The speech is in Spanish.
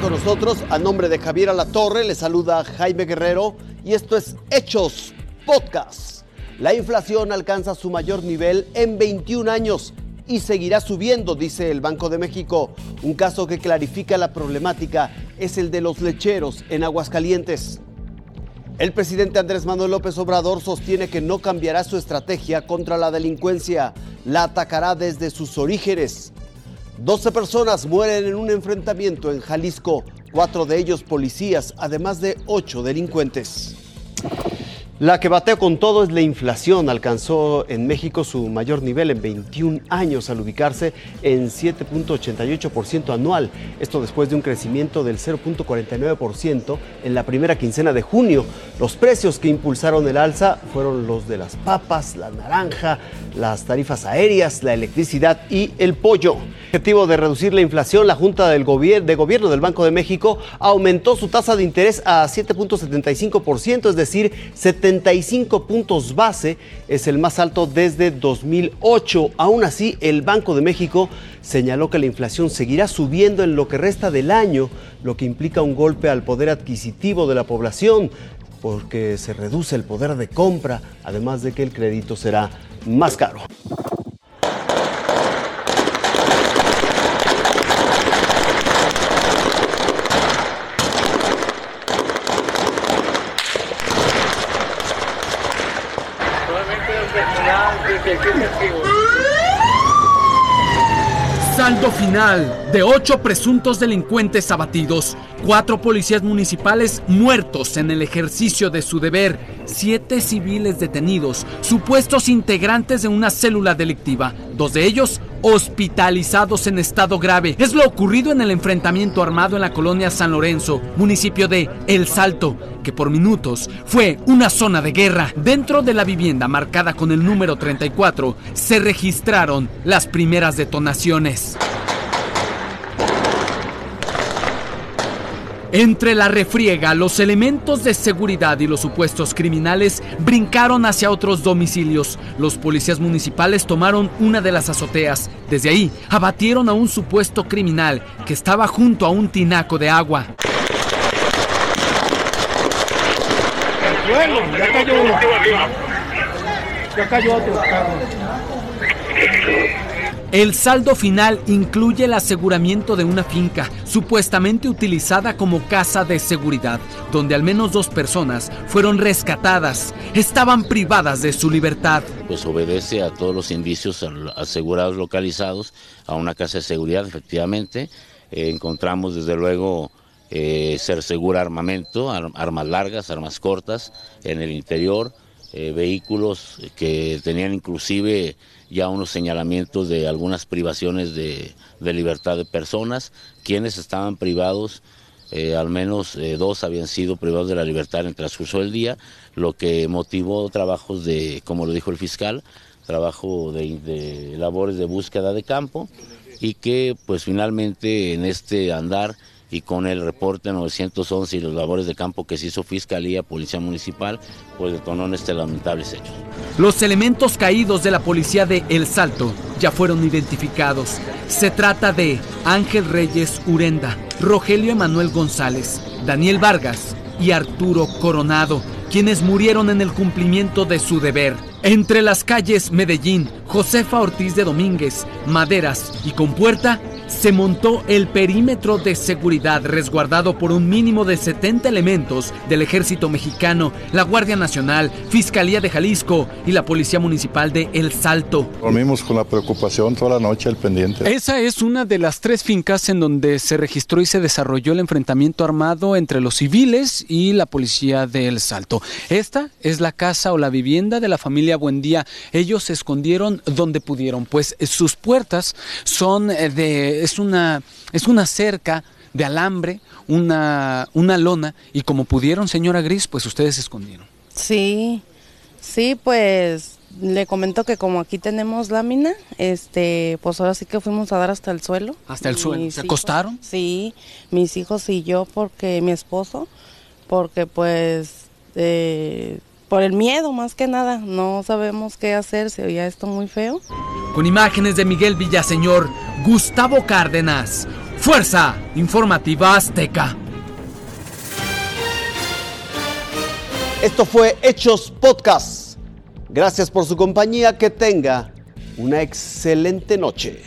con nosotros. A nombre de Javier Alatorre, le saluda Jaime Guerrero y esto es Hechos Podcast. La inflación alcanza su mayor nivel en 21 años y seguirá subiendo, dice el Banco de México. Un caso que clarifica la problemática es el de los lecheros en Aguascalientes. El presidente Andrés Manuel López Obrador sostiene que no cambiará su estrategia contra la delincuencia, la atacará desde sus orígenes. 12 personas mueren en un enfrentamiento en Jalisco, cuatro de ellos policías, además de ocho delincuentes. La que batea con todo es la inflación. Alcanzó en México su mayor nivel en 21 años al ubicarse en 7.88% anual. Esto después de un crecimiento del 0.49% en la primera quincena de junio. Los precios que impulsaron el alza fueron los de las papas, la naranja, las tarifas aéreas, la electricidad y el pollo. Objetivo de reducir la inflación, la Junta de Gobierno del Banco de México aumentó su tasa de interés a 7.75%, es decir, 75 puntos base, es el más alto desde 2008. Aún así, el Banco de México señaló que la inflación seguirá subiendo en lo que resta del año, lo que implica un golpe al poder adquisitivo de la población, porque se reduce el poder de compra, además de que el crédito será más caro. Saldo final de ocho presuntos delincuentes abatidos, cuatro policías municipales muertos en el ejercicio de su deber, siete civiles detenidos, supuestos integrantes de una célula delictiva, dos de ellos hospitalizados en estado grave. Es lo ocurrido en el enfrentamiento armado en la colonia San Lorenzo, municipio de El Salto, que por minutos fue una zona de guerra. Dentro de la vivienda marcada con el número 34 se registraron las primeras detonaciones. Entre la refriega, los elementos de seguridad y los supuestos criminales brincaron hacia otros domicilios. Los policías municipales tomaron una de las azoteas. Desde ahí, abatieron a un supuesto criminal que estaba junto a un tinaco de agua. ya cayó uno. Cayó otro el saldo final incluye el aseguramiento de una finca, supuestamente utilizada como casa de seguridad, donde al menos dos personas fueron rescatadas. Estaban privadas de su libertad. Pues obedece a todos los indicios asegurados localizados a una casa de seguridad, efectivamente. Eh, encontramos desde luego eh, ser segura armamento, armas largas, armas cortas en el interior, eh, vehículos que tenían inclusive ya unos señalamientos de algunas privaciones de, libertad de personas, quienes estaban privados, eh, al menos eh, dos habían sido privados de la libertad en el transcurso del día, lo que motivó trabajos de, como lo dijo el fiscal, trabajo de, de labores de búsqueda de campo y que pues finalmente en este andar y con el reporte 911 y los labores de campo que se hizo Fiscalía, Policía Municipal, pues detonó en este lamentables hechos. Los elementos caídos de la policía de El Salto ya fueron identificados. Se trata de Ángel Reyes Urenda, Rogelio Emanuel González, Daniel Vargas y Arturo Coronado, quienes murieron en el cumplimiento de su deber. Entre las calles Medellín, Josefa Ortiz de Domínguez, Maderas y Compuerta se montó el perímetro de seguridad resguardado por un mínimo de 70 elementos del Ejército Mexicano, la Guardia Nacional, Fiscalía de Jalisco y la Policía Municipal de El Salto. Dormimos con la preocupación toda la noche al pendiente. Esa es una de las tres fincas en donde se registró y se desarrolló el enfrentamiento armado entre los civiles y la Policía de El Salto. Esta es la casa o la vivienda de la familia Buendía. Ellos se escondieron donde pudieron, pues sus puertas son de es una, es una cerca de alambre, una, una lona, y como pudieron, señora Gris, pues ustedes se escondieron. Sí, sí, pues le comento que como aquí tenemos lámina, este, pues ahora sí que fuimos a dar hasta el suelo. ¿Hasta el suelo? ¿Se acostaron? Sí, mis hijos y yo, porque mi esposo, porque pues eh, por el miedo más que nada. No sabemos qué hacer, se oía esto muy feo. Con imágenes de Miguel Villaseñor, Gustavo Cárdenas, Fuerza Informativa Azteca. Esto fue Hechos Podcast. Gracias por su compañía, que tenga una excelente noche.